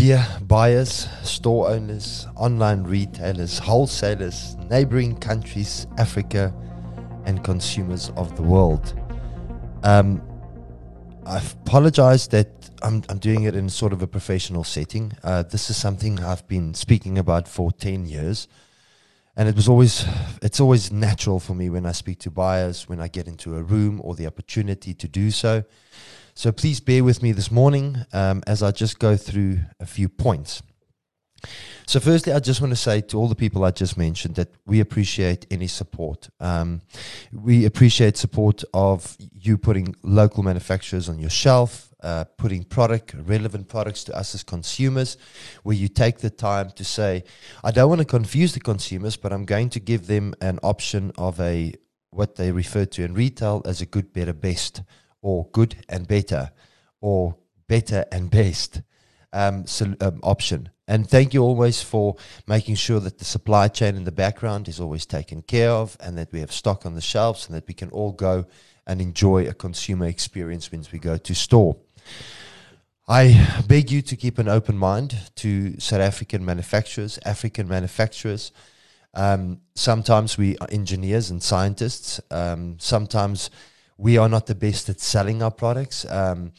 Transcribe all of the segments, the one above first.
Dear buyers, store owners, online retailers, wholesalers, neighboring countries, Africa, and consumers of the world. Um, I apologize that I'm, I'm doing it in sort of a professional setting. Uh, this is something I've been speaking about for 10 years. And it was always, it's always natural for me when I speak to buyers, when I get into a room or the opportunity to do so. So please bear with me this morning um, as I just go through a few points. So, firstly, I just want to say to all the people I just mentioned that we appreciate any support. Um, we appreciate support of you putting local manufacturers on your shelf, uh, putting product, relevant products to us as consumers, where you take the time to say, I don't want to confuse the consumers, but I'm going to give them an option of a what they refer to in retail as a good, better, best or good and better or better and best um, so, um, option. And thank you always for making sure that the supply chain in the background is always taken care of and that we have stock on the shelves and that we can all go and enjoy a consumer experience when we go to store. I beg you to keep an open mind to South African manufacturers, African manufacturers. Um, sometimes we are engineers and scientists. Um, sometimes we are not the best at selling our products. Um,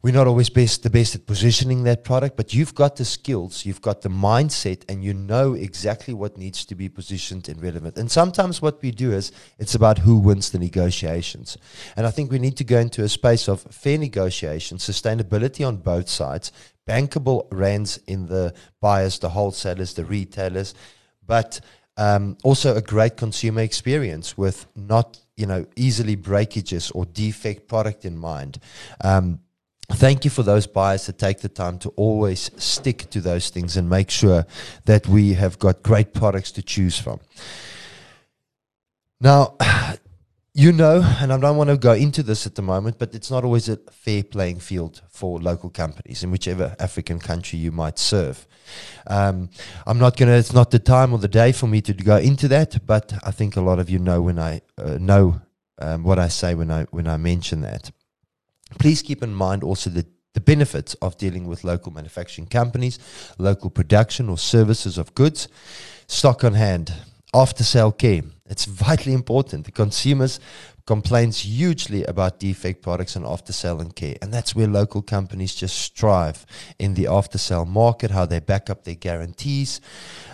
we're not always best the best at positioning that product, but you've got the skills, you've got the mindset, and you know exactly what needs to be positioned and relevant. And sometimes what we do is it's about who wins the negotiations. And I think we need to go into a space of fair negotiation, sustainability on both sides, bankable rands in the buyers, the wholesalers, the retailers, but um, also a great consumer experience with not you know easily breakages or defect product in mind. Um, thank you for those buyers that take the time to always stick to those things and make sure that we have got great products to choose from. Now, you know, and I don't want to go into this at the moment, but it's not always a fair playing field for local companies in whichever African country you might serve. Um, I'm not going to, it's not the time or the day for me to go into that, but I think a lot of you know when I uh, know um, what I say when I, when I mention that. Please keep in mind also the the benefits of dealing with local manufacturing companies, local production or services of goods, stock on hand, after sale care. It's vitally important. The consumers complains hugely about defect products and after sale and care. And that's where local companies just strive in the after sale market, how they back up their guarantees,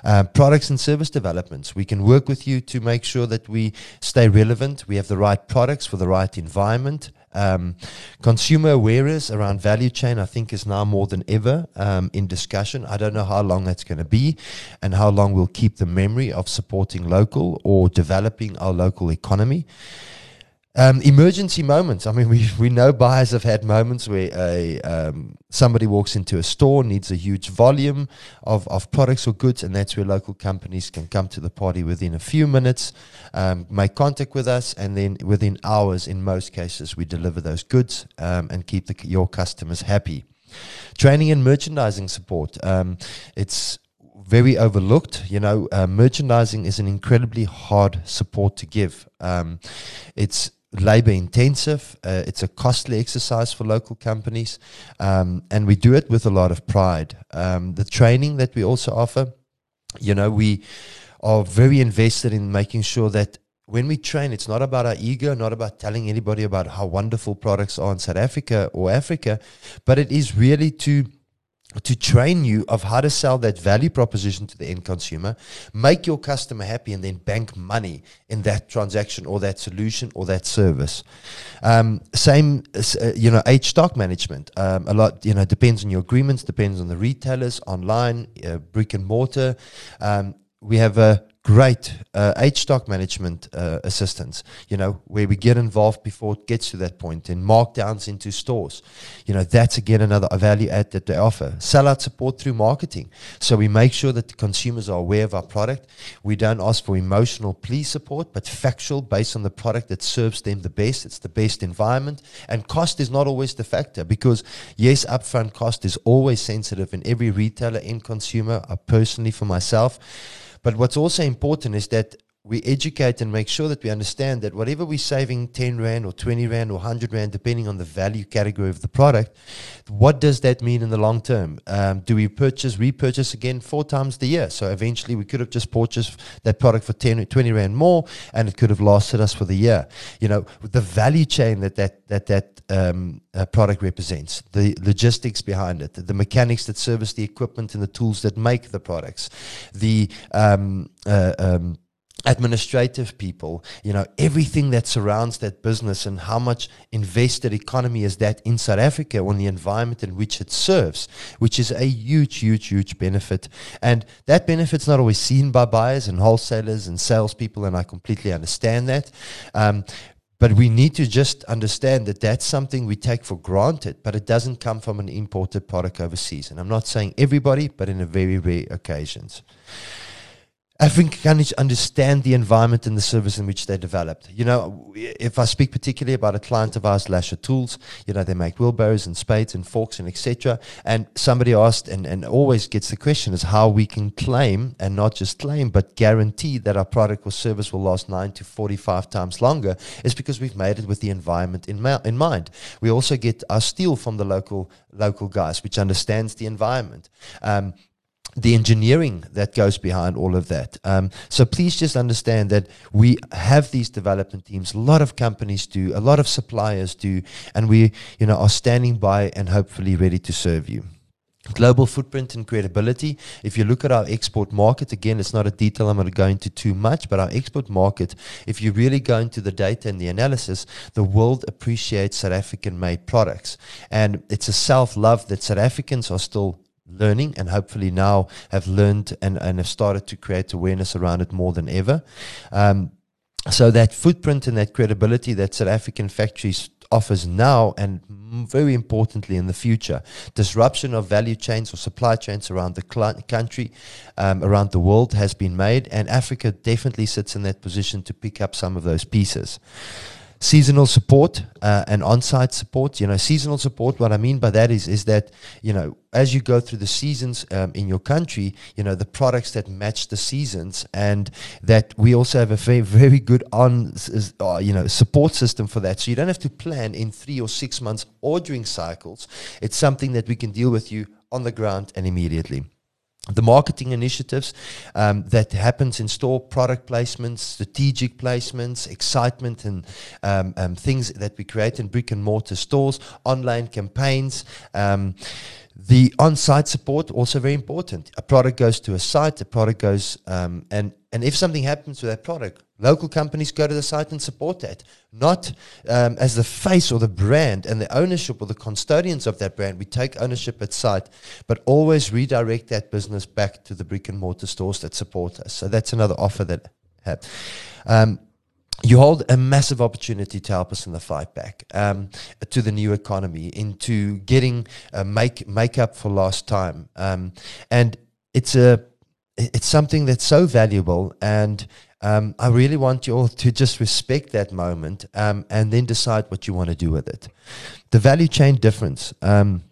uh, products and service developments. We can work with you to make sure that we stay relevant, we have the right products for the right environment. Um, consumer awareness around value chain, I think, is now more than ever um, in discussion. I don't know how long that's going to be and how long we'll keep the memory of supporting local or developing our local economy. Um, emergency moments. I mean, we, we know buyers have had moments where a um, somebody walks into a store, needs a huge volume of, of products or goods, and that's where local companies can come to the party within a few minutes, um, make contact with us, and then within hours, in most cases, we deliver those goods um, and keep the, your customers happy. Training and merchandising support. Um, it's very overlooked. You know, uh, merchandising is an incredibly hard support to give. Um, it's labor intensive. Uh, it's a costly exercise for local companies, um, and we do it with a lot of pride. Um, the training that we also offer, you know, we are very invested in making sure that when we train, it's not about our ego, not about telling anybody about how wonderful products are in South Africa or Africa, but it is really to to train you of how to sell that value proposition to the end consumer, make your customer happy, and then bank money in that transaction or that solution or that service. Um, same, uh, you know, H stock management. Um, a lot, you know, depends on your agreements, depends on the retailers, online, uh, brick and mortar. Um, we have a great uh, H stock management uh, assistance, you know, where we get involved before it gets to that point and markdowns into stores. You know, that's again another value add that they offer. Sellout support through marketing. So we make sure that the consumers are aware of our product. We don't ask for emotional plea support, but factual based on the product that serves them the best. It's the best environment. And cost is not always the factor because, yes, upfront cost is always sensitive in every retailer and consumer. I personally, for myself, but what's also important is that we educate and make sure that we understand that whatever we're saving 10 Rand or 20 Rand or 100 Rand, depending on the value category of the product, what does that mean in the long term? Um, do we purchase, repurchase again four times the year? So eventually we could have just purchased that product for 10, 20 Rand more and it could have lasted us for the year. You know, the value chain that that, that, that um, uh, product represents, the logistics behind it, the mechanics that service the equipment and the tools that make the products, the um, uh, um, administrative people, you know, everything that surrounds that business and how much invested economy is that in South Africa on the environment in which it serves, which is a huge, huge, huge benefit. And that benefit's not always seen by buyers and wholesalers and salespeople, and I completely understand that. Um, but we need to just understand that that's something we take for granted, but it doesn't come from an imported product overseas. And I'm not saying everybody, but in a very rare occasions. African countries understand the environment and the service in which they're developed. You know, if I speak particularly about a client of ours, Lasher Tools, you know, they make wheelbarrows and spades and forks and etc. And somebody asked, and, and always gets the question, is how we can claim, and not just claim, but guarantee that our product or service will last 9 to 45 times longer, is because we've made it with the environment in, ma- in mind. We also get our steel from the local local guys, which understands the environment. Um, the engineering that goes behind all of that. Um, so please just understand that we have these development teams. A lot of companies do, a lot of suppliers do, and we, you know, are standing by and hopefully ready to serve you. Global footprint and credibility. If you look at our export market, again, it's not a detail I'm going to go into too much, but our export market, if you really go into the data and the analysis, the world appreciates South African made products. And it's a self love that South Africans are still learning and hopefully now have learned and, and have started to create awareness around it more than ever. Um, so that footprint and that credibility that South African factories offers now and very importantly in the future disruption of value chains or supply chains around the cl- country um, around the world has been made and africa definitely sits in that position to pick up some of those pieces seasonal support uh, and on-site support. You know, seasonal support. What I mean by that is is that you know as you go through the seasons um, in your country, you know the products that match the seasons, and that we also have a very very good on uh, you know support system for that. So you don't have to plan in three or six months ordering cycles. It's something that we can deal with you on the ground and immediately the marketing initiatives um, that happens in store product placements strategic placements excitement and um, um, things that we create in brick and mortar stores online campaigns um, the on-site support also very important a product goes to a site a product goes um, and and if something happens to that product Local companies go to the site and support that, not um, as the face or the brand and the ownership or the custodians of that brand. We take ownership at site, but always redirect that business back to the brick and mortar stores that support us. So that's another offer that have. Um, you hold a massive opportunity to help us in the fight back um, to the new economy, into getting uh, make make up for lost time, um, and it's a it's something that's so valuable and um, I really want you all to just respect that moment um, and then decide what you want to do with it. The value chain difference. Um,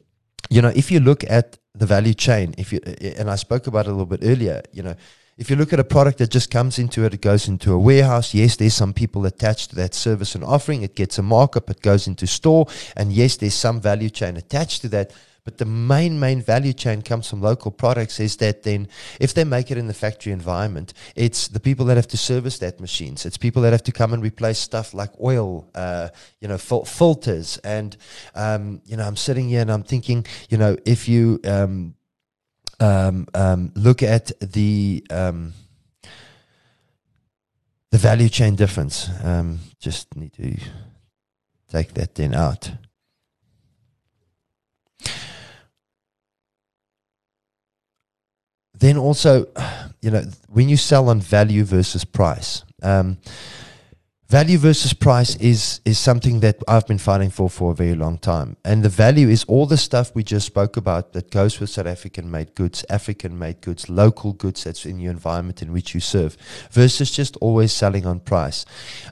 you know, if you look at the value chain, if you and I spoke about it a little bit earlier, you know, if you look at a product that just comes into it, it goes into a warehouse. Yes, there's some people attached to that service and offering. It gets a markup. It goes into store, and yes, there's some value chain attached to that. But the main, main value chain comes from local products is that then if they make it in the factory environment, it's the people that have to service that machines. It's people that have to come and replace stuff like oil, uh, you know, fil- filters. And, um, you know, I'm sitting here and I'm thinking, you know, if you um, um, um look at the, um, the value chain difference, um, just need to take that then out. then also, you know, when you sell on value versus price, um, value versus price is is something that I've been fighting for for a very long time. And the value is all the stuff we just spoke about that goes with South African made goods, African made goods, local goods that's in your environment in which you serve, versus just always selling on price.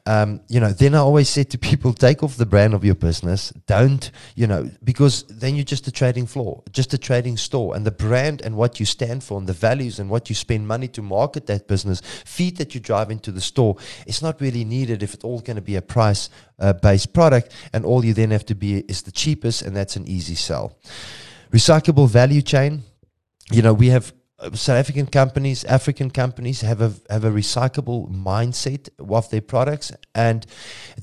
Um, you know, then I always said to people, take off the brand of your business. Don't, you know, because then you're just a trading floor, just a trading store. And the brand and what you stand for and the values and what you spend money to market that business, feet that you drive into the store, it's not really needed if it's all going to be a price uh, based product and all you then have to be is the cheapest and that's an easy sell. Recyclable value chain. You know, we have South African companies, African companies have a have a recyclable mindset of their products, and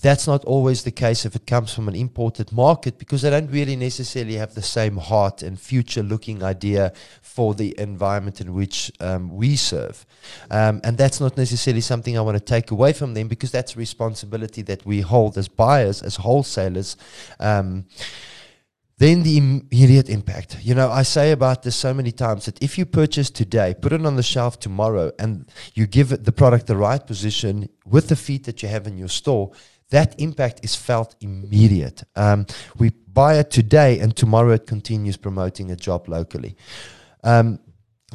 that's not always the case if it comes from an imported market because they don't really necessarily have the same heart and future-looking idea for the environment in which um, we serve, um, and that's not necessarily something I want to take away from them because that's a responsibility that we hold as buyers, as wholesalers. Um, then the immediate impact. You know, I say about this so many times that if you purchase today, put it on the shelf tomorrow, and you give the product the right position with the feet that you have in your store, that impact is felt immediate. Um, we buy it today, and tomorrow it continues promoting a job locally. Um,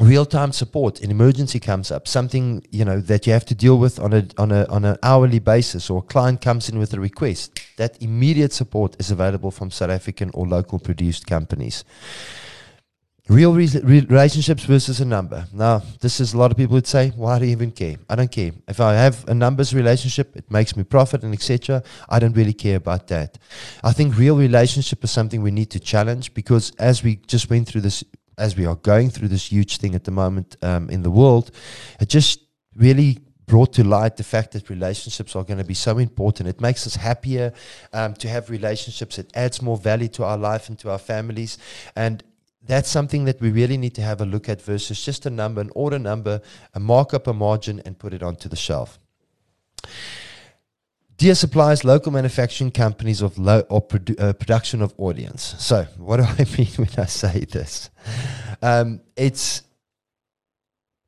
real-time support an emergency comes up something you know that you have to deal with on a on a on an hourly basis or a client comes in with a request that immediate support is available from south african or local produced companies. Real re- relationships versus a number. Now this is a lot of people would say why do you even care? I don't care. If i have a numbers relationship it makes me profit and etc i don't really care about that. I think real relationship is something we need to challenge because as we just went through this as we are going through this huge thing at the moment um, in the world, it just really brought to light the fact that relationships are going to be so important. It makes us happier um, to have relationships. It adds more value to our life and to our families. And that's something that we really need to have a look at versus just a number, an order number, a markup, a margin, and put it onto the shelf. Dear supplies local manufacturing companies of low or produ- uh, production of audience. So, what do I mean when I say this? Um, it's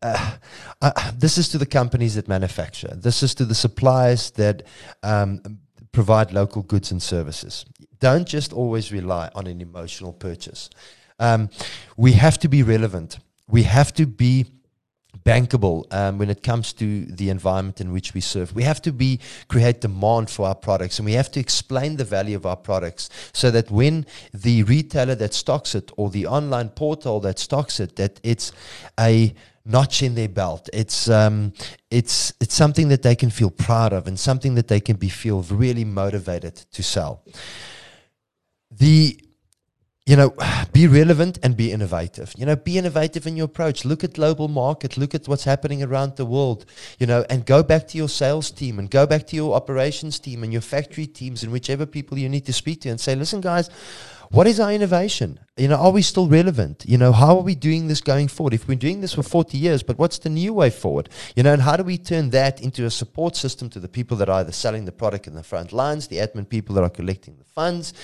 uh, uh, this is to the companies that manufacture. This is to the suppliers that um, provide local goods and services. Don't just always rely on an emotional purchase. Um, we have to be relevant. We have to be bankable um, when it comes to the environment in which we serve. We have to be create demand for our products, and we have to explain the value of our products so that when the retailer that stocks it or the online portal that stocks it, that it's a notch in their belt. It's um, it's it's something that they can feel proud of, and something that they can be feel really motivated to sell. The you know, be relevant and be innovative. You know, be innovative in your approach. Look at global market. Look at what's happening around the world. You know, and go back to your sales team and go back to your operations team and your factory teams and whichever people you need to speak to and say, listen, guys, what is our innovation? You know, are we still relevant? You know, how are we doing this going forward? If been doing this for 40 years, but what's the new way forward? You know, and how do we turn that into a support system to the people that are either selling the product in the front lines, the admin people that are collecting the funds,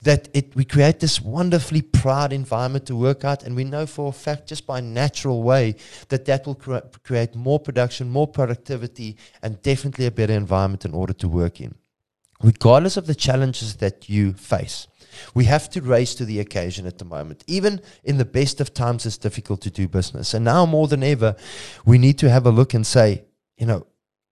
that it we create this wonderfully proud environment to work out, and we know for a fact just by natural way that that will cre- create more production, more productivity, and definitely a better environment in order to work in, regardless of the challenges that you face. We have to raise to the occasion at the moment. Even in the best of times, it's difficult to do business. And now more than ever, we need to have a look and say, you know,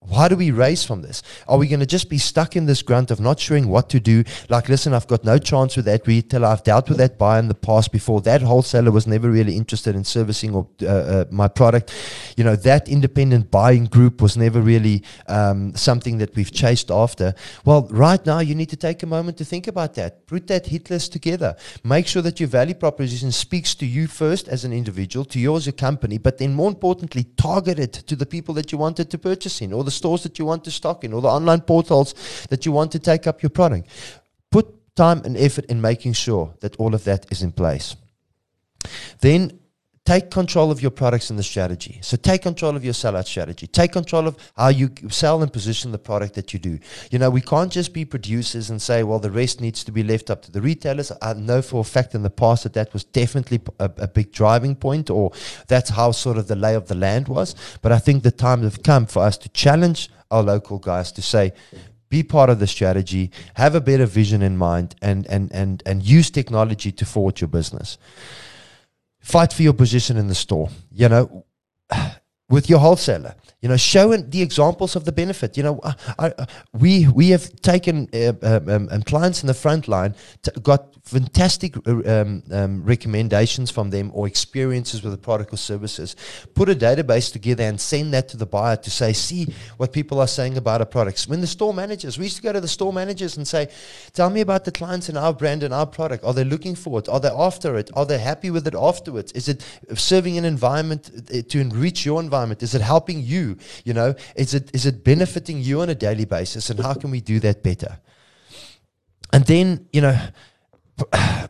why do we raise from this? Are we going to just be stuck in this grunt of not showing what to do? Like, listen, I've got no chance with that retailer. I've dealt with that buyer in the past before. That wholesaler was never really interested in servicing or, uh, uh, my product. You know, that independent buying group was never really um, something that we've chased after. Well, right now, you need to take a moment to think about that. Put that hit list together. Make sure that your value proposition speaks to you first as an individual, to you as a company, but then more importantly, target it to the people that you wanted to purchase in or the stores that you want to stock in or the online portals that you want to take up your product. Put time and effort in making sure that all of that is in place. Then take control of your products and the strategy. So take control of your sellout strategy. Take control of how you sell and position the product that you do. You know, we can't just be producers and say, well, the rest needs to be left up to the retailers. I know for a fact in the past that that was definitely a, a big driving point, or that's how sort of the lay of the land was. But I think the time has come for us to challenge our local guys to say, be part of the strategy, have a better vision in mind, and and and and use technology to forward your business. Fight for your position in the store. You know, with your wholesaler. You know, showing the examples of the benefit. You know, I, I, we we have taken uh, um, um, um clients in the front line, t- got fantastic uh, um, um, recommendations from them or experiences with the product or services. Put a database together and send that to the buyer to say, see what people are saying about our products. When the store managers, we used to go to the store managers and say, tell me about the clients in our brand and our product. Are they looking for it? Are they after it? Are they happy with it afterwards? Is it serving an environment uh, to enrich your environment? Is it helping you? You know, is it is it benefiting you on a daily basis? And how can we do that better? And then, you know,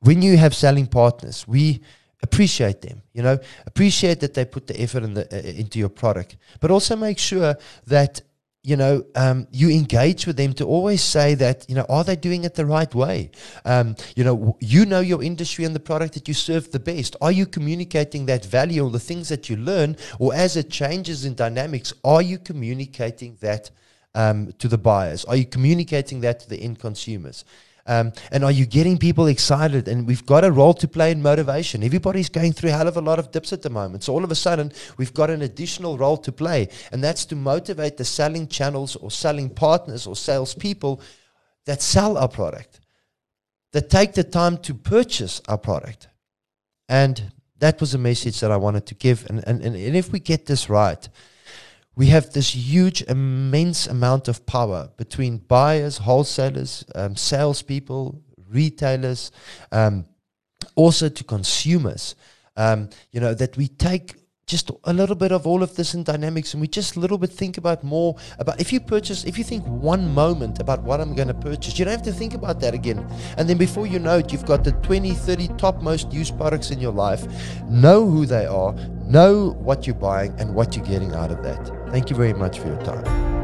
when you have selling partners, we appreciate them. You know, appreciate that they put the effort in the, uh, into your product, but also make sure that you know um, you engage with them to always say that you know are they doing it the right way um, you know you know your industry and the product that you serve the best are you communicating that value or the things that you learn or as it changes in dynamics are you communicating that um, to the buyers? Are you communicating that to the end consumers? Um, and are you getting people excited? And we've got a role to play in motivation. Everybody's going through a hell of a lot of dips at the moment. So all of a sudden, we've got an additional role to play. And that's to motivate the selling channels or selling partners or salespeople that sell our product, that take the time to purchase our product. And that was a message that I wanted to give. And, and, and, and if we get this right, we have this huge, immense amount of power between buyers, wholesalers, um, salespeople, retailers, um, also to consumers. Um, you know that we take just a little bit of all of this in dynamics and we just a little bit think about more about if you purchase if you think one moment about what i'm going to purchase you don't have to think about that again. And then before you know it you've got the 20 30 top most used products in your life. Know who they are know what you're buying and what you're getting out of that thank you very much for your time